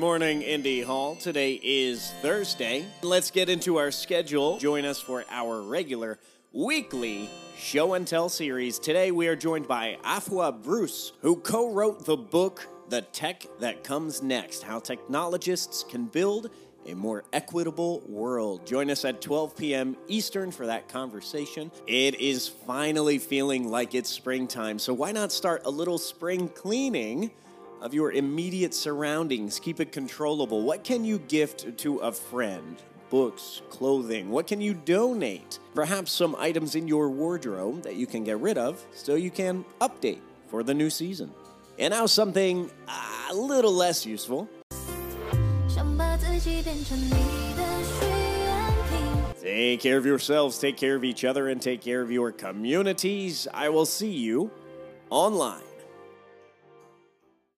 morning, Indy Hall. Today is Thursday. Let's get into our schedule. Join us for our regular weekly show and tell series. Today we are joined by Afua Bruce, who co wrote the book The Tech That Comes Next How Technologists Can Build a More Equitable World. Join us at 12 p.m. Eastern for that conversation. It is finally feeling like it's springtime, so why not start a little spring cleaning? Of your immediate surroundings, keep it controllable. What can you gift to a friend? books, clothing? What can you donate? Perhaps some items in your wardrobe that you can get rid of so you can update for the new season. And now something a little less useful. Take care of yourselves, take care of each other, and take care of your communities. I will see you online.